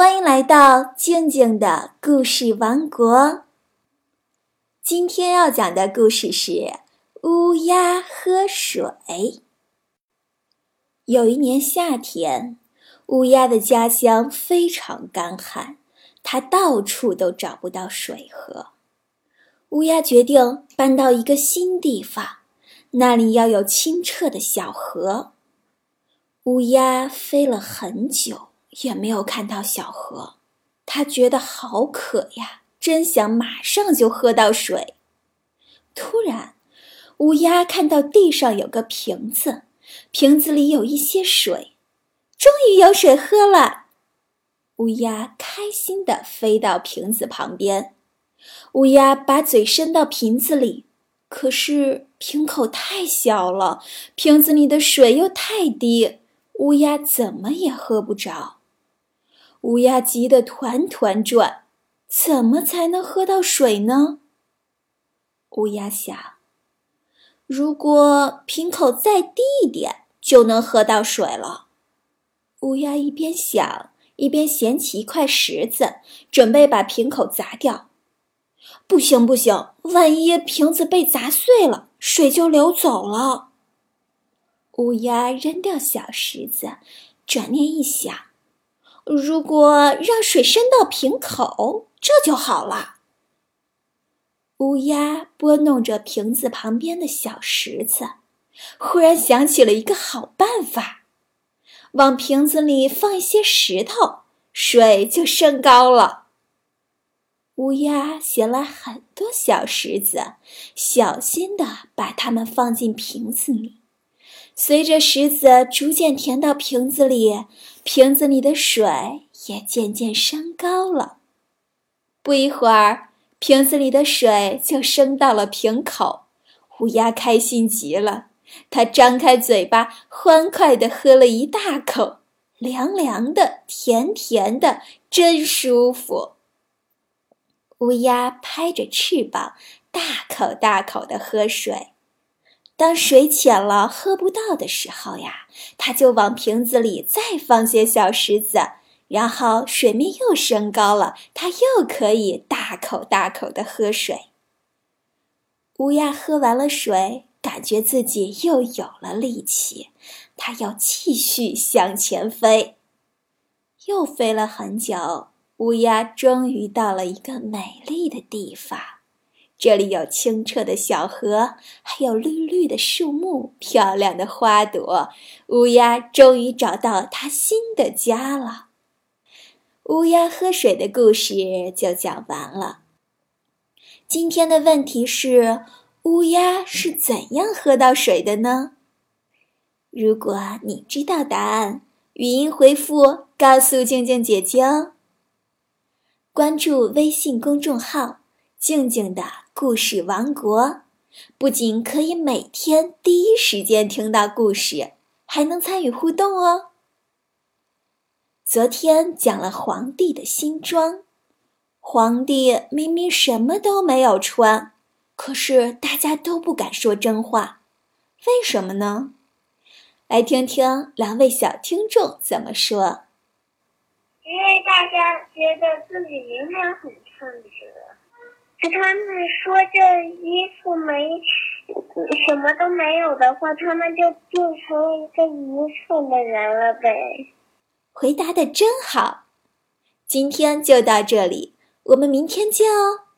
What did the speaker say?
欢迎来到静静的故事王国。今天要讲的故事是《乌鸦喝水》。有一年夏天，乌鸦的家乡非常干旱，它到处都找不到水喝。乌鸦决定搬到一个新地方，那里要有清澈的小河。乌鸦飞了很久。也没有看到小河，他觉得好渴呀，真想马上就喝到水。突然，乌鸦看到地上有个瓶子，瓶子里有一些水，终于有水喝了。乌鸦开心地飞到瓶子旁边，乌鸦把嘴伸到瓶子里，可是瓶口太小了，瓶子里的水又太低，乌鸦怎么也喝不着。乌鸦急得团团转，怎么才能喝到水呢？乌鸦想，如果瓶口再低一点，就能喝到水了。乌鸦一边想，一边捡起一块石子，准备把瓶口砸掉。不行，不行，万一瓶子被砸碎了，水就流走了。乌鸦扔掉小石子，转念一想。如果让水伸到瓶口，这就好了。乌鸦拨弄着瓶子旁边的小石子，忽然想起了一个好办法：往瓶子里放一些石头，水就升高了。乌鸦衔来很多小石子，小心地把它们放进瓶子里。随着石子逐渐填到瓶子里，瓶子里的水也渐渐升高了。不一会儿，瓶子里的水就升到了瓶口。乌鸦开心极了，它张开嘴巴，欢快地喝了一大口，凉凉的，甜甜的，真舒服。乌鸦拍着翅膀，大口大口地喝水。当水浅了喝不到的时候呀，它就往瓶子里再放些小石子，然后水面又升高了，它又可以大口大口的喝水。乌鸦喝完了水，感觉自己又有了力气，它要继续向前飞。又飞了很久，乌鸦终于到了一个美丽的地方。这里有清澈的小河，还有绿绿的树木、漂亮的花朵。乌鸦终于找到它新的家了。乌鸦喝水的故事就讲完了。今天的问题是：乌鸦是怎样喝到水的呢？如果你知道答案，语音回复告诉静静姐姐哦。关注微信公众号“静静的”。故事王国不仅可以每天第一时间听到故事，还能参与互动哦。昨天讲了皇帝的新装，皇帝明明什么都没有穿，可是大家都不敢说真话，为什么呢？来听听两位小听众怎么说。因为大家觉得自己明明很称职。他们说这衣服没什么都没有的话，他们就变成一个愚蠢的人了呗。回答的真好，今天就到这里，我们明天见哦。